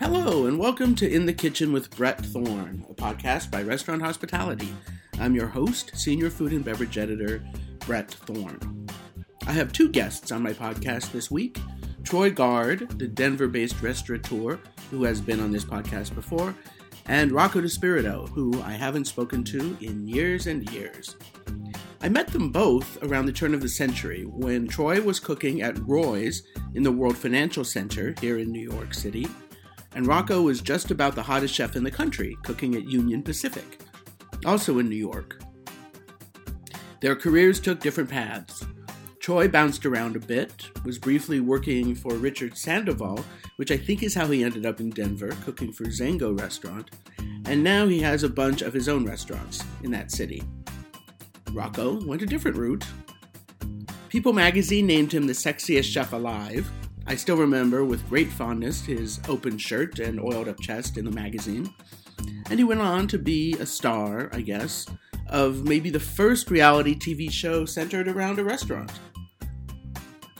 Hello, and welcome to In the Kitchen with Brett Thorne, a podcast by Restaurant Hospitality. I'm your host, Senior Food and Beverage Editor, Brett Thorne. I have two guests on my podcast this week Troy Guard, the Denver based restaurateur who has been on this podcast before, and Rocco DiSpirito, who I haven't spoken to in years and years. I met them both around the turn of the century when Troy was cooking at Roy's in the World Financial Center here in New York City, and Rocco was just about the hottest chef in the country, cooking at Union Pacific, also in New York. Their careers took different paths. Troy bounced around a bit, was briefly working for Richard Sandoval, which I think is how he ended up in Denver, cooking for Zengo Restaurant, and now he has a bunch of his own restaurants in that city. Rocco went a different route. People magazine named him the sexiest chef alive. I still remember with great fondness his open shirt and oiled up chest in the magazine. And he went on to be a star, I guess, of maybe the first reality TV show centered around a restaurant.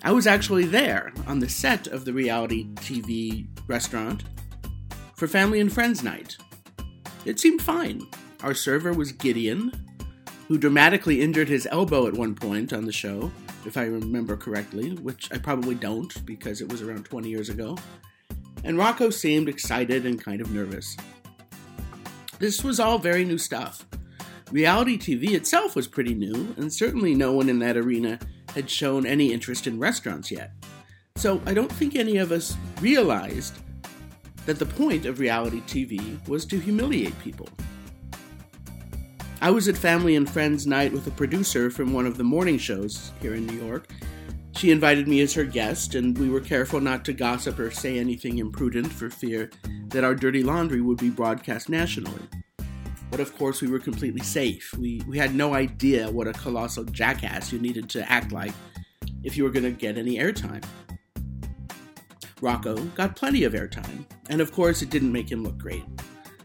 I was actually there on the set of the reality TV restaurant for Family and Friends night. It seemed fine. Our server was Gideon, who dramatically injured his elbow at one point on the show, if I remember correctly, which I probably don't because it was around 20 years ago. And Rocco seemed excited and kind of nervous. This was all very new stuff. Reality TV itself was pretty new, and certainly no one in that arena had shown any interest in restaurants yet. So I don't think any of us realized that the point of reality TV was to humiliate people. I was at Family and Friends night with a producer from one of the morning shows here in New York. She invited me as her guest, and we were careful not to gossip or say anything imprudent for fear that our dirty laundry would be broadcast nationally. But of course, we were completely safe. We, we had no idea what a colossal jackass you needed to act like if you were going to get any airtime. Rocco got plenty of airtime, and of course, it didn't make him look great,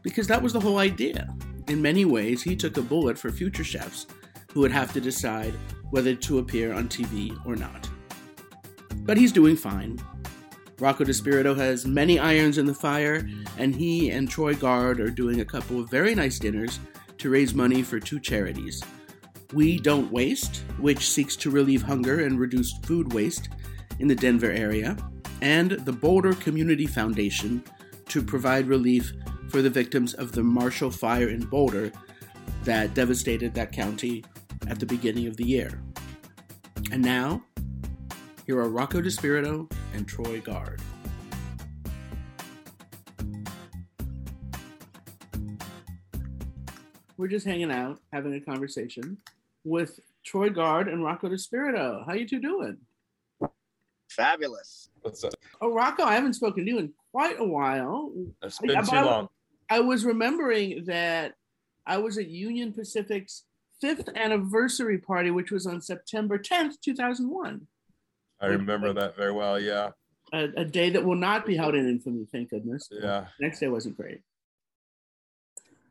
because that was the whole idea. In many ways, he took a bullet for future chefs who would have to decide whether to appear on TV or not. But he's doing fine. Rocco DiSpirito has many irons in the fire, and he and Troy Guard are doing a couple of very nice dinners to raise money for two charities. We Don't Waste, which seeks to relieve hunger and reduce food waste in the Denver area, and the Boulder Community Foundation to provide relief for the victims of the Marshall Fire in Boulder that devastated that county at the beginning of the year. And now, here are Rocco DiSpirito and Troy Guard. We're just hanging out, having a conversation with Troy Guard and Rocco DiSpirito. How you two doing? Fabulous. What's up? Oh, Rocco, I haven't spoken to you in quite a while. It's been I- too I- long. I was remembering that I was at Union Pacific's fifth anniversary party, which was on September 10th, 2001. I remember that very well. Yeah, A, a day that will not be held in infamy, thank goodness. yeah. Next day wasn't great.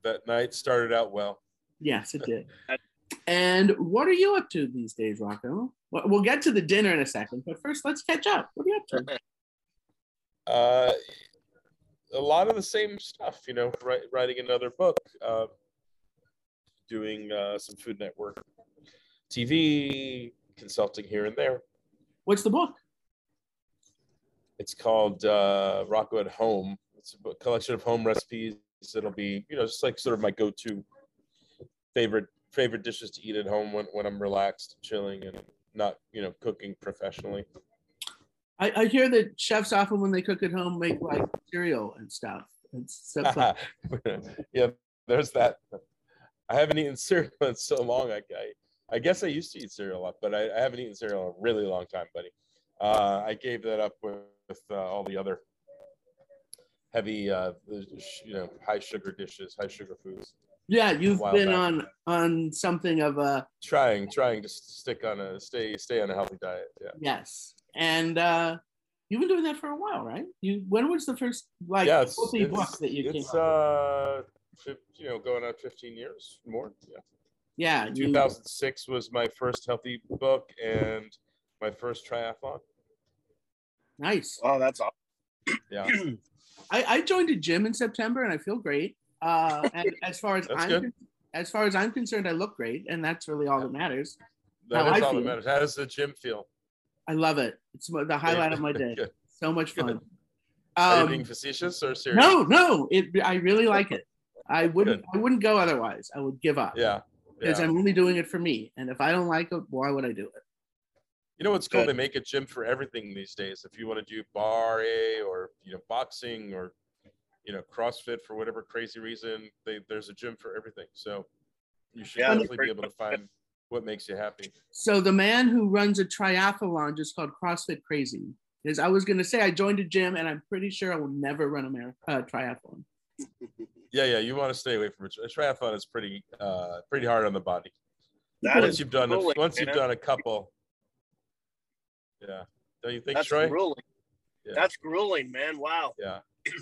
That night started out well. Yes, it did. And what are you up to these days, Rocco? Well, We'll get to the dinner in a second, but first let's catch up. What are you up to? Uh, a lot of the same stuff, you know. Write, writing another book, uh, doing uh, some Food Network TV, consulting here and there. What's the book? It's called uh, Rocco at Home. It's a book- collection of home recipes. It'll be, you know, just like sort of my go-to favorite favorite dishes to eat at home when, when I'm relaxed, chilling, and not, you know, cooking professionally. I, I hear that chefs often, when they cook at home, make like cereal and stuff. It's stuff like- yeah, there's that. I haven't eaten cereal in so long. I, I, I guess I used to eat cereal a lot, but I, I haven't eaten cereal in a really long time, buddy. Uh, I gave that up with, with uh, all the other heavy, uh, you know, high sugar dishes, high sugar foods. yeah, you've been back. on on something of a Trying, trying to stick on a stay, stay on a healthy diet. Yeah. Yes, and uh, you've been doing that for a while, right? You when was the first like yeah, it's, healthy book that you came it's up with? uh, fif- you know, going on 15 years more. Yeah. Yeah, you, 2006 was my first healthy book and my first triathlon. nice. Oh, that's awesome. Yeah. I, I joined a gym in September and I feel great. Uh, and as far as I'm good. con- as far as I'm concerned, I look great, and that's really all that matters. That How is I all feel. that matters. How does the gym feel? I love it. It's the highlight of my day. Good. So much fun. Good. Are you Um, being facetious or serious? no, no, it. I really like it. I wouldn't. I wouldn't go otherwise. I would give up Yeah. because yeah. I'm only doing it for me. And if I don't like it, why would I do it? You know what's cool? Good. They make a gym for everything these days. If you want to do bar A or you know boxing or you know CrossFit for whatever crazy reason, they, there's a gym for everything. So you should Yeah, definitely be able to find what makes you happy. So the man who runs a triathlon just called CrossFit Crazy is. I was going to say I joined a gym, and I'm pretty sure I will never run a mar- uh, triathlon. Yeah, yeah. You want to stay away from it. A triathlon is pretty uh pretty hard on the body. That once is you've done a, grueling, once you've done a couple. Yeah. Don't you think, That's Troy? grueling. Yeah. That's grueling, man. Wow. Yeah.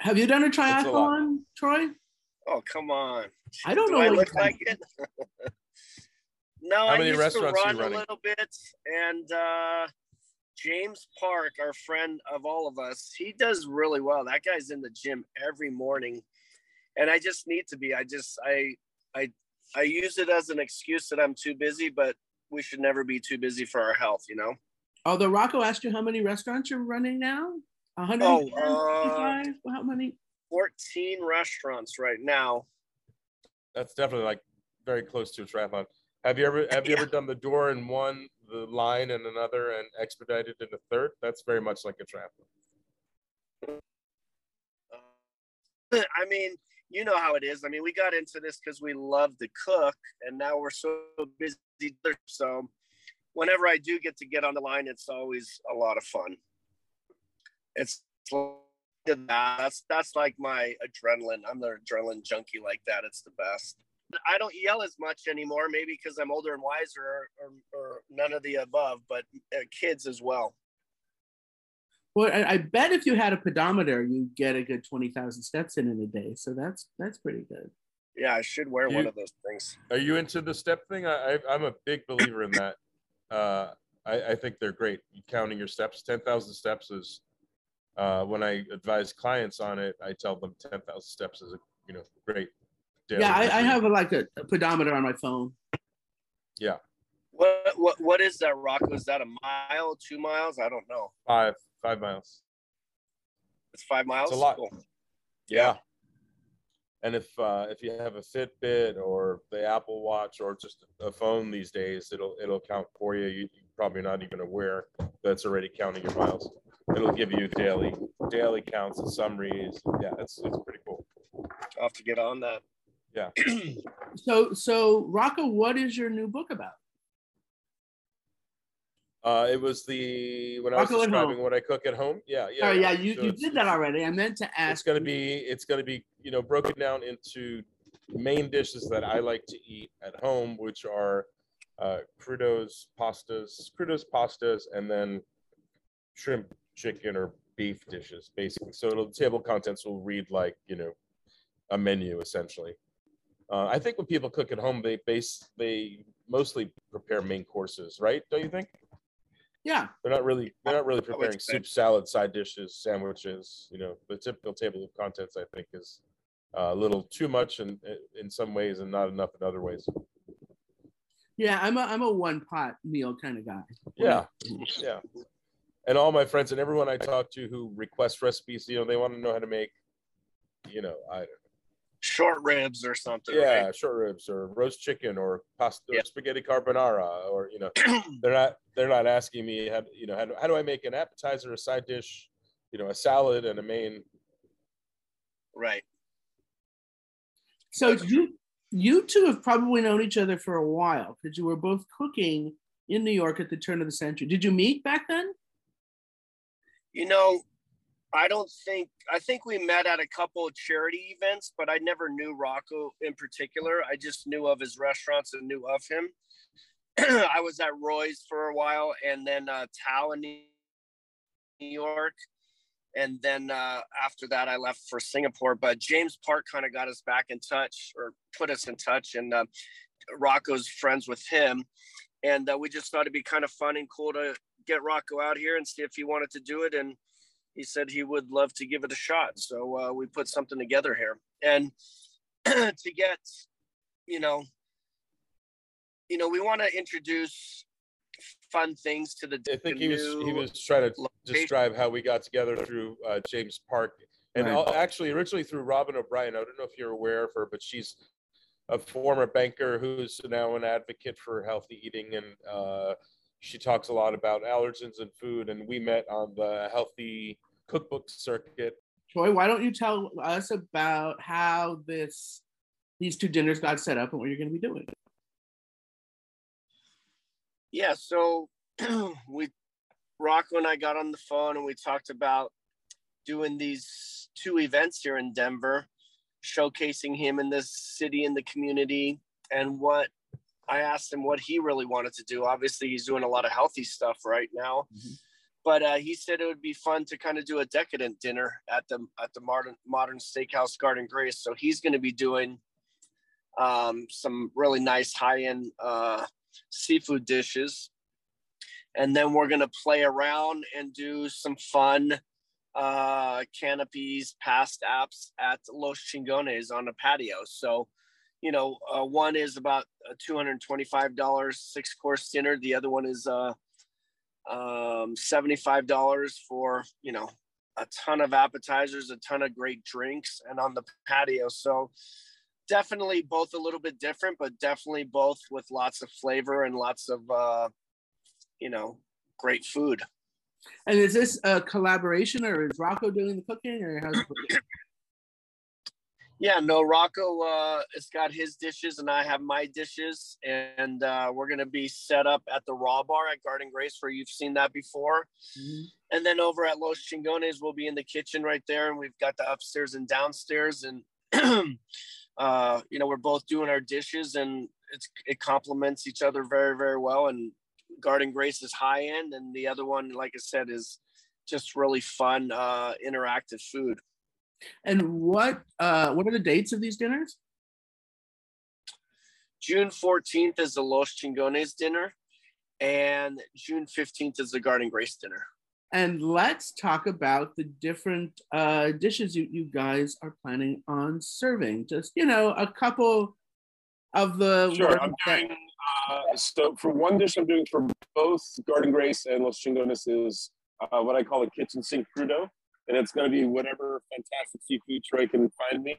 Have you done a a triathlon, Troy? Oh, come on. I don't Do know. I look like it? no, How I many used restaurants to are you run a little bit, and uh, James Park, our friend of all of us, he does really well. That guy's in the gym every morning, and I just need to be. I just I I I use it as an excuse that I'm too busy, but we should never be too busy for our health, you know. Although Rocco asked you how many restaurants you're running now. 100. Oh, uh, how many? 14 restaurants right now. That's definitely like very close to a triathlon. Have you ever have you Yeah. ever done the door in one, the line in another, and expedited in the third? That's very much like a triathlon. Uh, I mean, you know how it is. I mean, we got into this because we love to cook, and now we're so busy. So, whenever I do get to get on the line, it's always a lot of fun. It's that's that's like my adrenaline. I'm the adrenaline junkie like that. It's the best. I don't yell as much anymore, maybe because I'm older and wiser, or, or, or none of the above. But uh, kids as well. Well, I, I bet if you had a pedometer, you'd get a good 20,000 steps in in a day. So that's that's pretty good. Yeah, I should wear one of those things. Are you into the step thing? I, I I'm a big believer in that. Uh, I, I think they're great. Counting your steps, ten thousand steps is. Uh, when I advise clients on it, I tell them ten thousand steps is a you know great. Daily yeah, I, I have a, like a, a pedometer on my phone. Yeah. What what what is that, Rocco? Is that a mile, two miles? I don't know. five five miles. It's five miles. It's a lot. Cool. Yeah. And if uh, if you have a Fitbit or the Apple Watch or just a phone these days, it'll it'll count for you. You you're probably not even aware that's already counting your miles. It'll give you daily daily counts and summaries. Yeah, it's it's pretty cool. I'll have to get on that. Yeah. So so Rocco, what is your new book about? Uh, it was the when I was Rocco describing what I cook at home. Yeah, yeah. oh yeah, you, So you did that already. I meant to ask. It's gonna be it's gonna be you know broken down into main dishes that I like to eat at home, which are uh, crudos, pastas, crudos, pastas, and then shrimp, chicken, or beef dishes, basically. So it'll, the table contents will read like you know a menu essentially. Uh, I think when people cook at home, they base they mostly prepare main courses, right? Don't you think? Yeah, They're not really they're not really preparing say. soup, salad, side dishes, sandwiches. You know, the typical table of contents I think is uh, a little too much in in some ways and not enough in other ways. yeah. I'm a I'm a one pot meal kind of guy. Yeah, yeah. And all my friends and everyone I talk to who request recipes, you know, they want to know how to make, you know, I Short ribs or something. yeah, right? short ribs or roast chicken or pasta Yeah. or spaghetti carbonara or you know, they're not they're not asking me how you know how do, how do I make an appetizer, a side dish, you know, a salad and a main right. So you you two have probably known each other for a while because you were both cooking in New York at the turn of the century. Did you meet back then? You know, I don't think I think we met at a couple of charity events, but I never knew Rocco in particular. I just knew of his restaurants and knew of him. I was at Roy's for a while, and then uh, Tao in New York, and then uh, after that, I left for Singapore. But James Park kind of got us back in touch, or put us in touch, and uh, Rocco's friends with him, and uh, we just thought it'd be kind of fun and cool to get Rocco out here and see if he wanted to do it, and he said he would love to give it a shot. So uh, we put something together here, and to get, you know, you know, we want to introduce fun things to the. I think he was he was trying to location. describe how we got together through uh, James Park, and right. actually originally through Robyn O'Brien. I don't know if you're aware of her, but she's a former banker who's now an advocate for healthy eating, and uh, she talks a lot about allergens and food. And we met on the healthy cookbook circuit. Troy, why don't you tell us about how this these two dinners got set up and what you're going to be doing? Yeah, so we Rocco and I got on the phone and we talked about doing these two events here in Denver, showcasing him in this city in the community and what I asked him what he really wanted to do. Obviously, he's doing a lot of healthy stuff right now. Mm-hmm. But uh, he said it would be fun to kind of do a decadent dinner at the at the modern modern steakhouse Guard and Grace. So he's going to be doing um, some really nice high end uh, seafood dishes. And then we're going to play around and do some fun uh, canapés, past apps at Los Chingones on a patio. So, you know, uh, one is about a $225 six course dinner. The other one is uh, um, $75 for, you know, a ton of appetizers, a ton of great drinks, and on the patio. So, definitely both a little bit different, but definitely both with lots of flavor and lots of, uh, you know, great food. And is this a collaboration, or is Rocco doing the cooking, or how's? Yeah, no, Rocco uh, has got his dishes, and I have my dishes, and uh, we're gonna be set up at the Raw Bar at Guard and Grace, where you've seen that before. Mm-hmm. And then over at Los Chingones, we'll be in the kitchen right there, and we've got the upstairs and downstairs, and uh, you know, we're both doing our dishes and it's, it complements each other very, very well. And Guard and Grace is high end. And the other one, like I said, is just really fun, uh, interactive food. And what, uh, what are the dates of these dinners? June 14th is the Los Chingones dinner and June 15th is the Guard and Grace dinner and let's talk about the different uh, dishes you, you guys are planning on serving. Just you know, a couple of the. Sure, I'm doing. Uh, so for one dish, I'm doing for both Guard and Grace and Los Chingones is uh, what I call a kitchen sink crudo, and it's going to be whatever fantastic seafood Troy can find me.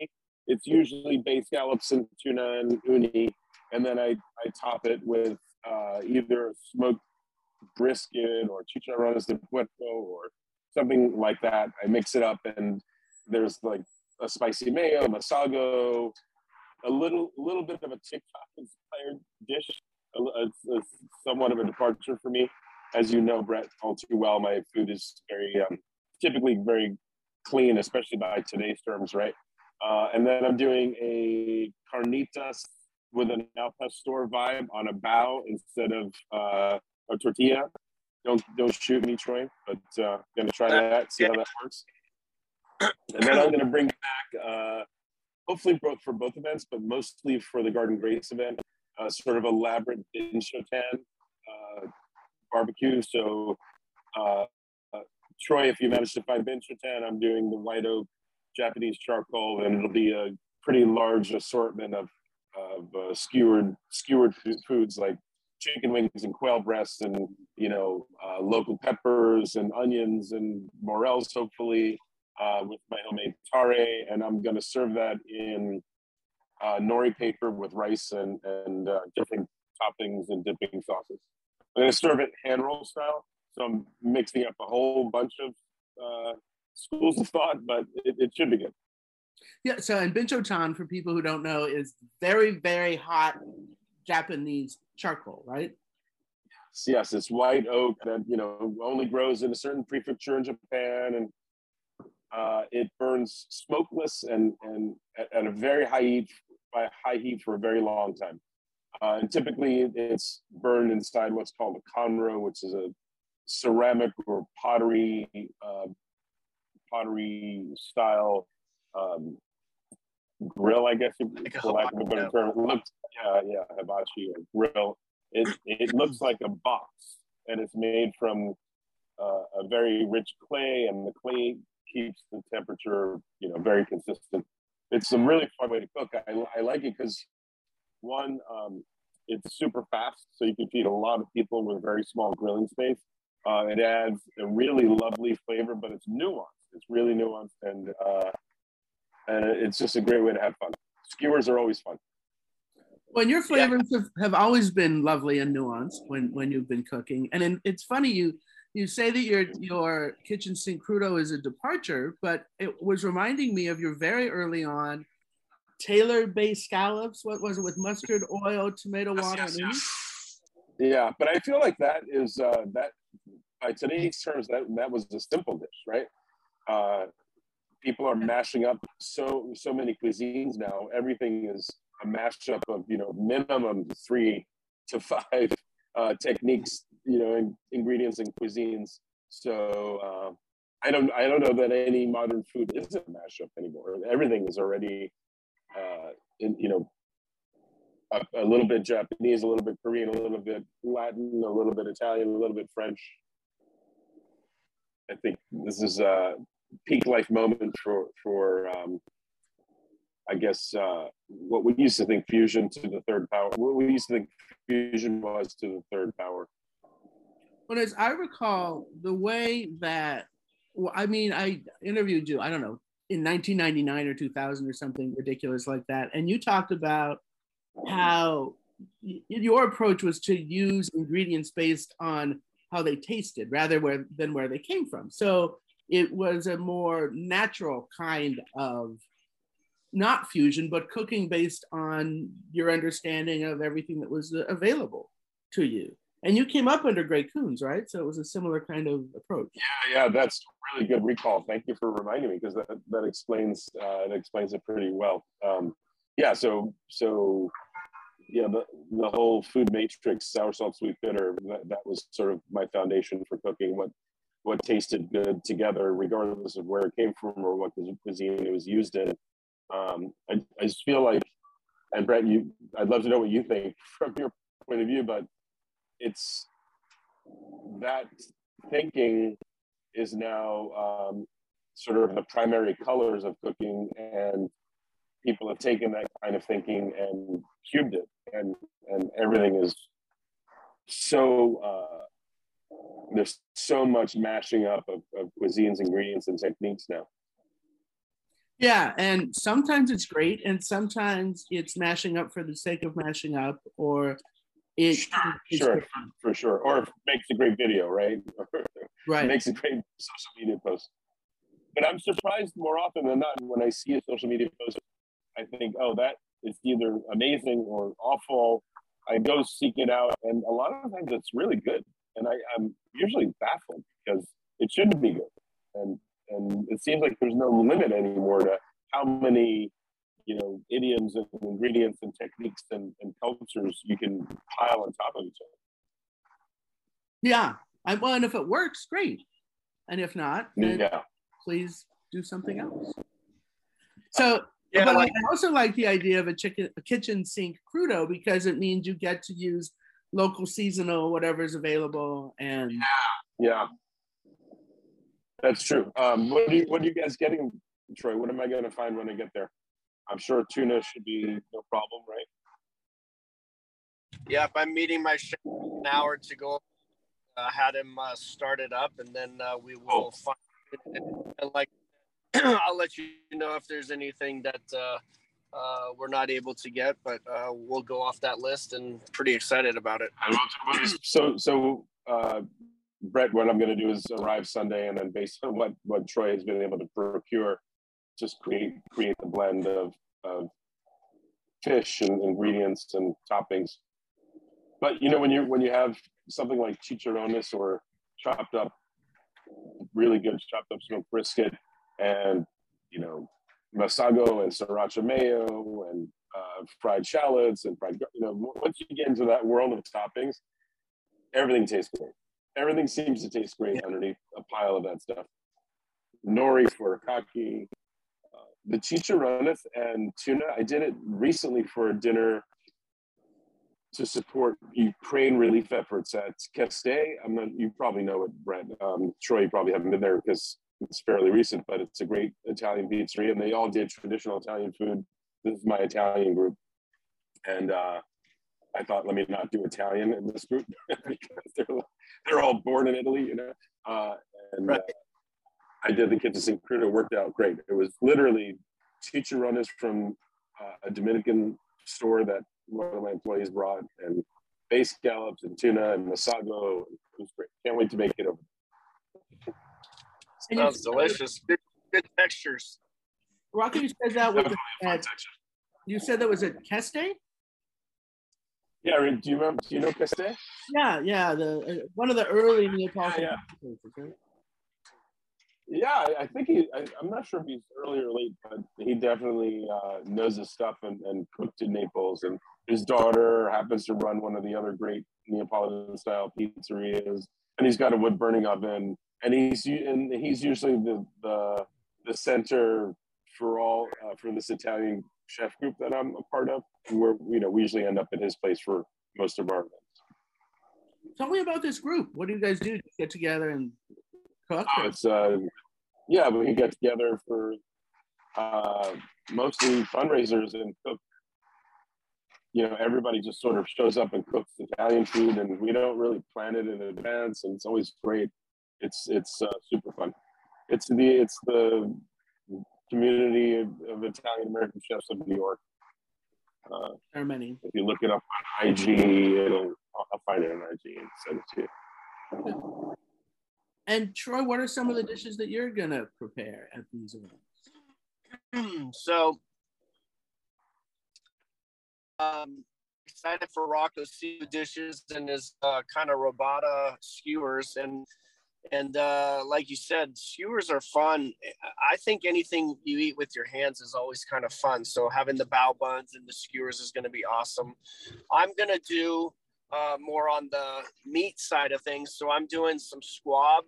It's usually bay scallops and tuna and uni, and then I I top it with uh, either smoked brisket or chicharrones de puerco or something like that. I mix it up and there's like a spicy mayo, masago, a little little bit of a TikTok inspired dish. It's somewhat of a departure for me. As you know, Brett, all too well, my food is very um, typically very clean, especially by today's terms, right? Uh, and then I'm doing a carnitas with an al pastor vibe on a bao instead of uh, a tortilla. Don't don't shoot me, Troy, but uh, gonna try that, see how that works. And then I'm gonna bring back, uh, hopefully both for both events, but mostly for the Guard and Grace event, uh, sort of elaborate Binchotan uh, barbecue. So, uh, Troy, if you manage to find Binchotan, I'm doing the white oak Japanese charcoal, and it'll be a pretty large assortment of of uh, skewered skewered foods like chicken wings and quail breasts and you know uh, local peppers and onions and morels hopefully uh, with my homemade tare. And i'm going to serve that in uh, nori paper with rice and, and uh, different toppings and dipping sauces. I'm going to serve it hand roll style so i'm mixing up a whole bunch of uh, schools of thought but it, it should be good yeah so and binchotan for people who don't know is very very hot Japanese charcoal, right? Yes, yes, it's white oak that you know only grows in a certain prefecture in Japan, and uh, it burns smokeless and and at, at, a very high heat by high heat for a very long time. Uh, and typically, it's burned inside what's called a konro, which is a ceramic or pottery uh, pottery style um, grill, I guess, like for lack of a better term. It looks, yeah, yeah, hibachi or grill. It it looks like a box, and it's made from uh, a very rich clay, and the clay keeps the temperature, you know, very consistent. It's a really fun way to cook. I, I like it because one, um, it's super fast, so you can feed a lot of people with a very small grilling space. Uh, it adds a really lovely flavor, but it's nuanced. It's really nuanced, and uh, and it's just a great way to have fun. Skewers are always fun. Well, your flavors yeah. have, have always been lovely and nuanced when when you've been cooking, and in, it's funny you you say that your your kitchen sink crudo is a departure, but it was reminding me of your very early on Taylor Bay scallops. What was it with mustard oil, tomato water? Yes, yes, Yeah, but I feel like that is uh, that by today's terms that that was a simple dish, right? Uh, people are mashing up so so many cuisines now. Everything is a mashup of you know minimum three to five uh, techniques, you know, in, ingredients and cuisines. So uh, I don't I don't know that any modern food is a mashup anymore. Everything is already, uh, in, you know, a, a, little bit Japanese, a little bit Korean, a little bit Latin, a little bit Italian, a little bit French. I think this is a peak life moment for for um, I guess uh, what we used to think fusion to the third power. What we used to think fusion was to the third power. But as I recall, the way that well, I mean, I interviewed you. I don't know in 1999 or 2000 or something ridiculous like that, and you talked about how your approach was to use ingredients based on how they tasted rather where, than where they came from. So it was a more natural kind of not fusion, but cooking based on your understanding of everything that was available to you. And you came up under Gray Kunz, right? So it was a similar kind of approach. Yeah, yeah, that's really good recall. Thank you for reminding me because that, that explains uh, it explains it pretty well. Um, yeah, so so yeah, the, the whole food matrix, sour, salt, sweet, bitter, that, that was sort of my foundation for cooking. What what tasted good together, regardless of where it came from or what cuisine it was used in. Um, I, I just feel like, and Brett, you, I'd love to know what you think from your point of view, but it's that thinking is now um, sort of the primary colors of cooking, and people have taken that kind of thinking and cubed it, and and everything is so. Uh, there's so much mashing up of, of cuisines, ingredients, and techniques now. Yeah, and sometimes it's great, and sometimes it's mashing up for the sake of mashing up, or it sure, sure for sure, or makes a great video, right? right, makes a great social media post. But I'm surprised more often than not when I see a social media post, I think, oh, that is either amazing or awful. I go seek it out, and a lot of times it's really good, and I, I'm usually baffled because it shouldn't be good, and and it seems like there's no limit anymore to how many you know idioms and ingredients and techniques and, and cultures you can pile on top of each other. Yeah. I, well and if it works great. And if not yeah. please do something else. So yeah, but like, I also like the idea of a chicken a kitchen sink crudo because it means you get to use local seasonal whatever's available and yeah yeah that's true. Um, what are you What are you guys getting, Troy? What am I going to find when I get there? I'm sure tuna should be no problem, right? Yep, I'm meeting my chef an hour to go. Uh, had him uh, start it up, and then uh, we will oh. find. It. And like, I'll let you know if there's anything that uh, uh, we're not able to get, but uh, we'll go off that list, and pretty excited about it. So, so Brett, what I'm going to do is arrive Sunday, and then based on what what Troy has been able to procure, just create create the blend of of fish and ingredients and toppings. But you know, when you when you have something like chicharrones or chopped up, really good chopped up smoked brisket, and you know, masago and sriracha mayo and uh, fried shallots and fried, you know, once you get into that world of toppings, everything tastes great everything seems to taste great underneath a pile of that stuff. Nori furikake, uh, the chicharrones and tuna. I did it recently for a dinner to support Ukraine relief efforts at Keste. I'm not, you probably know it, Brett. Um, Troy, you probably haven't been there because it's fairly recent, but it's a great Italian pizzeria, and they all did traditional Italian food. This is my Italian group, and uh, I thought, let me not do Italian in this group because they're they're all born in Italy, you know. Uh, and right. uh, I did the kitchen sink crudo, worked out great. It was literally chicharrones from uh, a Dominican store that one of my employees brought, and bay scallops and tuna and masago. It was great. Can't wait to make it over. Sounds delicious. Good, good textures. Rocky says that with the, you said that was at Keste? Yeah, do you remember? Do you know Keste? Yeah, yeah. The uh, one of the early Neapolitan yeah, yeah. Yeah, I, think he. I, am not sure if he's early or late, but he definitely uh, knows his stuff and, and cooked in Naples. And his daughter happens to run one of the other great Neapolitan style pizzerias, and he's got a wood burning oven. And he's and he's usually the the, the center for all uh, for this Italian chef group that I'm a part of. Where you know we usually end up at his place for most of our events. Tell me about this group. What do you guys do? Get together and cook? Oh, it's uh, yeah, we get together for uh, mostly fundraisers and cook. You know, everybody just sort of shows up and cooks Italian food, and we don't really plan it in advance, and it's always great. It's it's uh, super fun. It's the it's the community of, of Italian American chefs of New York. Uh, there are many. If you look it up on IG, it'll I'll find it on IG and send it to you. And Troy, what are some of the dishes that you're gonna prepare at these events? so, um, excited for Rocco's seafood dishes and his uh, kind of robata skewers and and uh, like you said, skewers are fun. I think anything you eat with your hands is always kind of fun. So having the bao buns and the skewers is going to be awesome. I'm going to do uh, more on the meat side of things. So I'm doing some squab,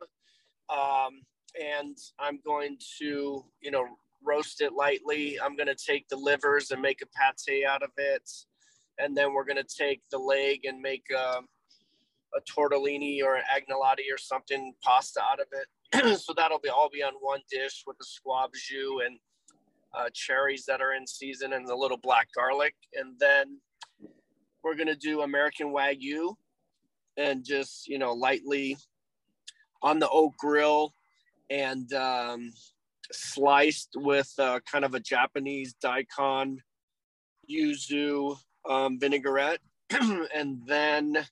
um, and I'm going to, you know, roast it lightly. I'm going to take the livers and make a pate out of it, and then we're going to take the leg and make um, a tortellini or an agnolotti or something pasta out of it. so that'll be all be on one dish with the squab jus and uh, cherries that are in season and the little black garlic, and then we're gonna do American Wagyu and just you know lightly on the oak grill and um, sliced with uh, kind of a Japanese daikon yuzu um, vinaigrette, and then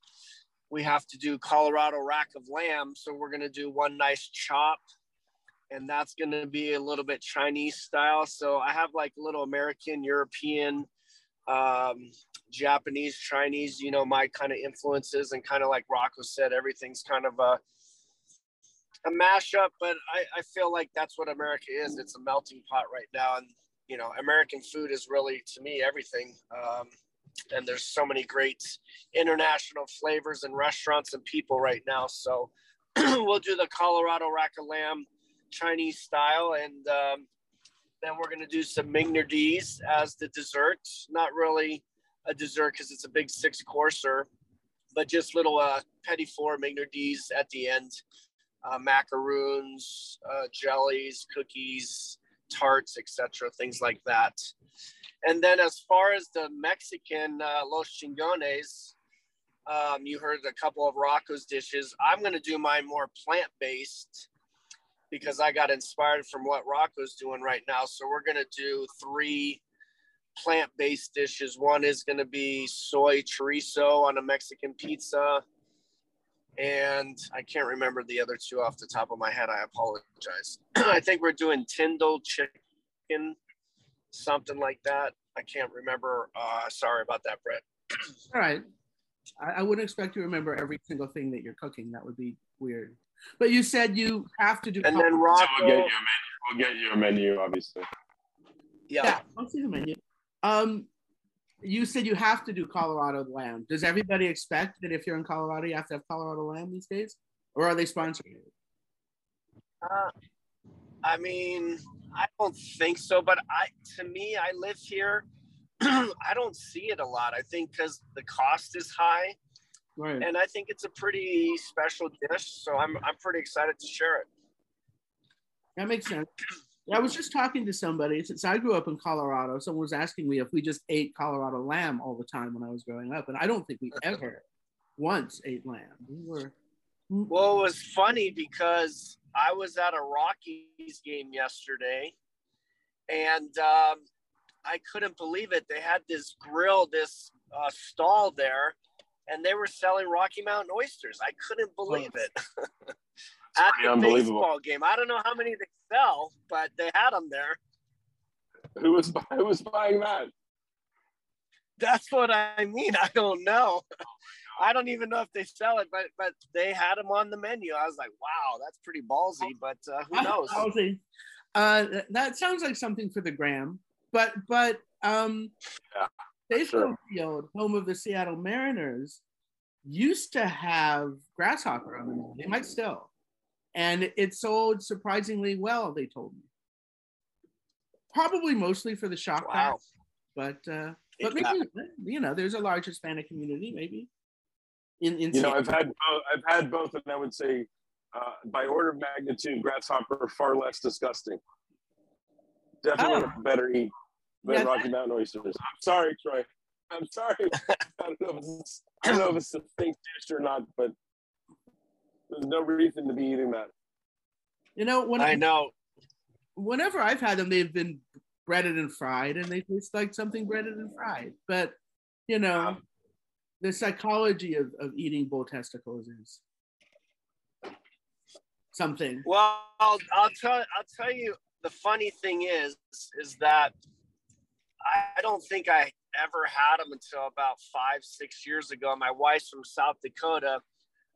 we have to do Colorado rack of lamb. So we're gonna do one nice chop, and that's gonna be a little bit Chinese style. So I have like little American, European um, Japanese, Chinese, you know, my kind of influences and kind of like Rocco said, everything's kind of a, a mashup, but I, I feel like that's what America is. It's a melting pot right now. And, you know, American food is really, to me, everything. Um, and there's so many great international flavors and restaurants and people right now. So we'll do the Colorado rack of lamb Chinese style. And um, then we're going to do some mignardises as the dessert. Not really a dessert because it's a big six courser, but just little uh, petit four mignardises at the end. Uh, macaroons, uh, jellies, cookies, tarts, etc., things like that. And then as far as the Mexican uh, Los Chingones, um, you heard a couple of Rocco's dishes. I'm going to do mine more plant based because I got inspired from what Rocco's doing right now. So we're going to do three plant-based dishes. One is going to be soy chorizo on a Mexican pizza. And I can't remember the other two off the top of my head. I apologize. I think we're doing Tyndall chicken, something like that. I can't remember. Uh, sorry about that, Brett. All right. I, I wouldn't expect you to remember every single thing that you're cooking. That would be weird. But you said you have to do. And then Rocco. So we'll get you a menu. We'll get you a menu, obviously. Yeah. yeah I'll see the menu. Um, you said you have to do Colorado lamb. Does everybody expect that if you're in Colorado, you have to have Colorado lamb these days, or are they sponsoring it? Uh, I mean, I don't think so. But I, to me, I live here. I don't see it a lot. I think because the cost is high, Right. and I think it's a pretty special dish. So I'm I'm pretty excited to share it. That makes sense. I was just talking to somebody since I grew up in Colorado. Someone was asking me if we just ate Colorado lamb all the time when I was growing up, and I don't think we ever once ate lamb. We were Well, it was funny because I was at a Rockies game yesterday, and um, I couldn't believe it. They had this grill, this uh, stall there, and they were selling Rocky Mountain oysters. I couldn't believe it. at the baseball game, I don't know how many they sell, but they had them there. Who was who was buying that? That's what I mean. I don't know. I don't even know if they sell it, but but they had them on the menu. I was like, wow, that's pretty ballsy. But uh, who knows? A- uh, that sounds like something for the gram, but but um, Yeah, baseball sure. field, home of the Seattle Mariners, used to have grasshopper on the menu. They might still, and it sold surprisingly well. They told me, probably mostly for the shock Wow. factor, but uh, but maybe you know, there's a large Hispanic community, maybe. In in You know, I've had both, I've had both, and I would say, uh, by order of magnitude, grasshopper far less disgusting. Definitely Oh. better eat than Yeah, Rocky Mountain oysters. I'm sorry, Troy. I'm sorry. I don't know if it's, I don't know if it's a stink dish or not, but there's no reason to be eating that. you know, when I know. whenever I've had them, they've been breaded and fried, and they taste like something breaded and fried. But you know, the psychology of, of eating bull testicles is something. Well, I'll, I'll tell I'll tell you the funny thing is is that I, I don't think I ever had them until about five six years ago. My wife's from South Dakota.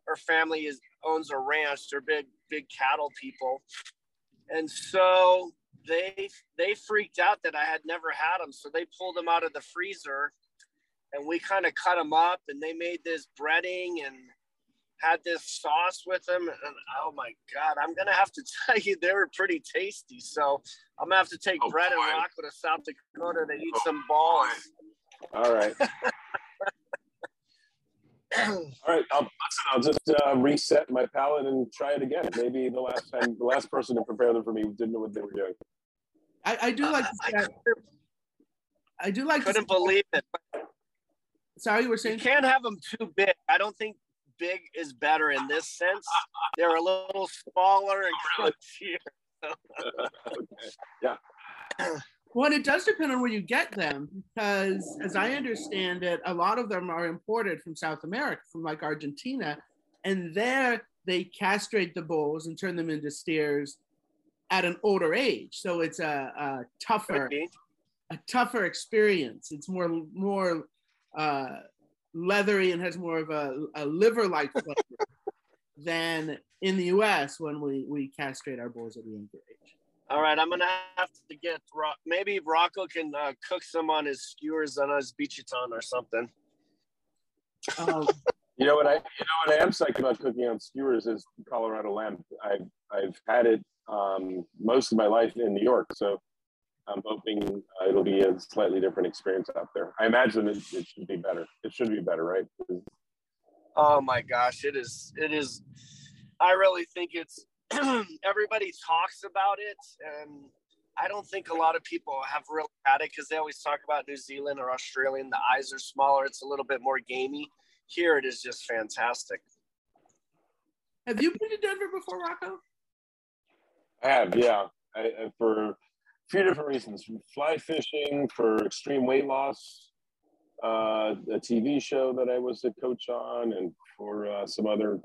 Her family is owns a ranch. They're big big cattle people, and so they they freaked out that I had never had them. So they pulled them out of the freezer, and we kind of cut them up, and they made this breading and had this sauce with them and oh my god i'm gonna have to tell you they were pretty tasty so i'm gonna have to take Oh, bread and boy. with to south dakota to eat Oh, some balls All right. All right. I'll, I'll just uh, reset my palate and try it again. Maybe the last time, the last person to prepare them for me didn't know what they were doing. I, I do uh, like. I I do like. To couldn't believe it sorry, you were saying. you can't have them too big i don't think big is better in this sense they're a little smaller and oh, crunchier okay. Well, it does depend on where you get them because, as I understand it, a lot of them are imported from South America, from like Argentina, and there they castrate the bulls and turn them into steers at an older age. So it's a, a tougher, a tougher experience. It's more more uh, leathery and has more of a, a liver-like flavor than in the U.S. when we we castrate our bulls at a younger age. all right i'm gonna have to get Ro- maybe rocco can uh, cook some on his skewers on his binchotan or something Um, You know what I? You know what I am psyched about cooking on skewers is Colorado lamb. I've I've had it um, most of my life in New York, so I'm hoping uh, it'll be a slightly different experience out there. I imagine it, it should be better. It should be better, right? Oh my gosh, it is. It is. I really think it's. everybody talks about it, and I don't think a lot of people have really had it because they always talk about New Zealand or Australia, and The eyes are smaller. It's a little bit more gamey. Here, it is just fantastic. have you been to Denver before, Rocco? Have, yeah, I, I, for a few different reasons: fly fishing, for extreme weight loss, uh, a TV show that I was a coach on, and for uh, some other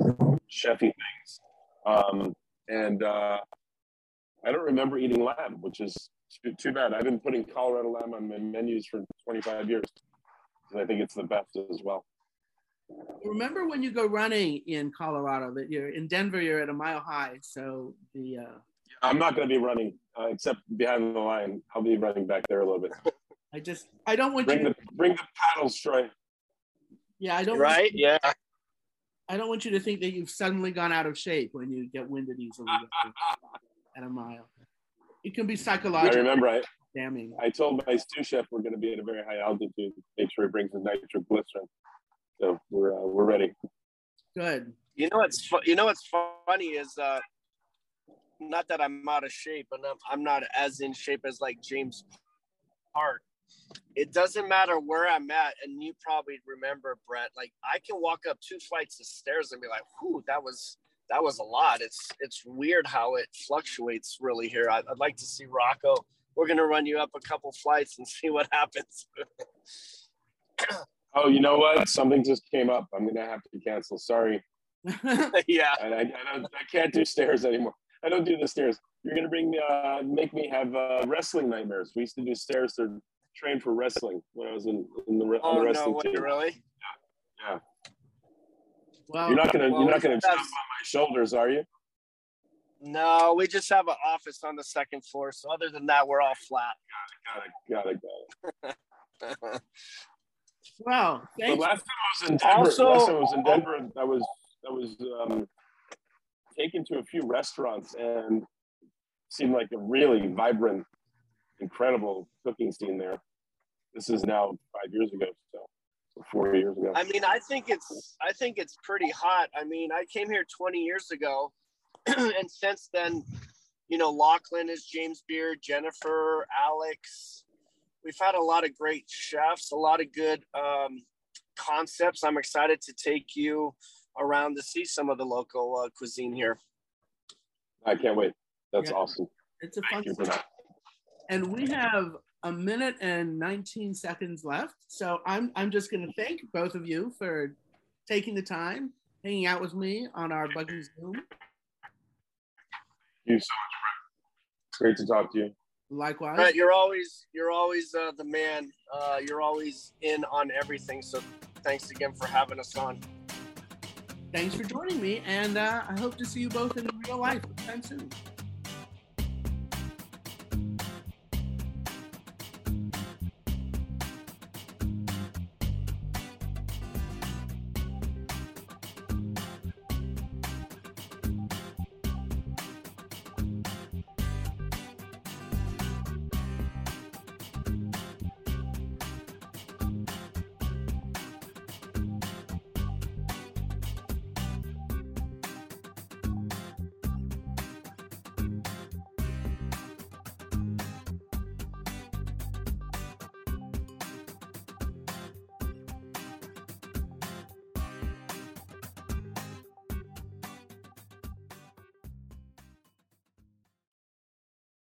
chefy things. Um, and uh, I don't remember eating lamb, which is too, too bad. I've been putting Colorado lamb on my menus for 25 years because I think it's the best as well. Remember when you go running in Colorado that you're in Denver, you're at a mile high. So the uh, I'm not going to be running uh, except behind the line. I'll be running back there a little bit. I just I don't want you Bring to, the bring the paddles, Troy. yeah I don't Right? Yeah. I don't want you to think that you've suddenly gone out of shape when you get winded easily at a mile. It can be psychological. I remember I, damning. I told my sous chef we're going to be at a very high altitude. Make sure he brings his nitroglycerin. So we're uh, we're ready. Good. You know what's fu- you know what's funny is uh, not that I'm out of shape, and I'm, I'm not as in shape as like James Park. It doesn't matter where I'm at, and you probably remember Brett. Like I can walk up two flights of stairs and be like, "Whew, that was that was a lot." It's it's weird how it fluctuates really here. I, I'd like to see Rocco. We're gonna run you up a couple flights and see what happens. Oh, you know what? Something just came up. I'm going to have to cancel. Sorry. yeah. I, I, I, don't, I can't do stairs anymore. I don't do the stairs. You're going to bring me, uh, make me have uh, wrestling nightmares. We used to do stairs to train for wrestling when I was in, in the, on Oh the no, wrestling what, team. really? Yeah. well, You're not going to, well, you're not going to jump on my shoulders, are you? No, we just have an office on the second floor. So other than that, we're all flat. Got it. Got it. Got it. well, But thanks. last time I was in Denver, Also- last time I was in Denver, I was I was um, taken to a few restaurants and seemed like a really vibrant, incredible cooking scene there. This is now five years ago, so or four years ago. I mean, I think it's I think it's pretty hot. I mean, I came here 20 years ago, and since then, you know, Lachlan is James Beard, Jennifer, Alex. We've had a lot of great chefs, a lot of good um, concepts. I'm excited to take you around to see some of the local uh, cuisine here. I can't wait. That's Yeah. awesome. It's a fun Thank you for that. and we have a minute and 19 seconds left. So I'm I'm just going to thank both of you for taking the time, hanging out with me on our Buggy Zoom. Thank you so much, Brett. Great to talk to you. Likewise. Brett, you're always you're always uh, the man. Uh, you're always in on everything. So thanks again for having us on. Thanks for joining me, and uh, I hope to see you both in real life sometime soon.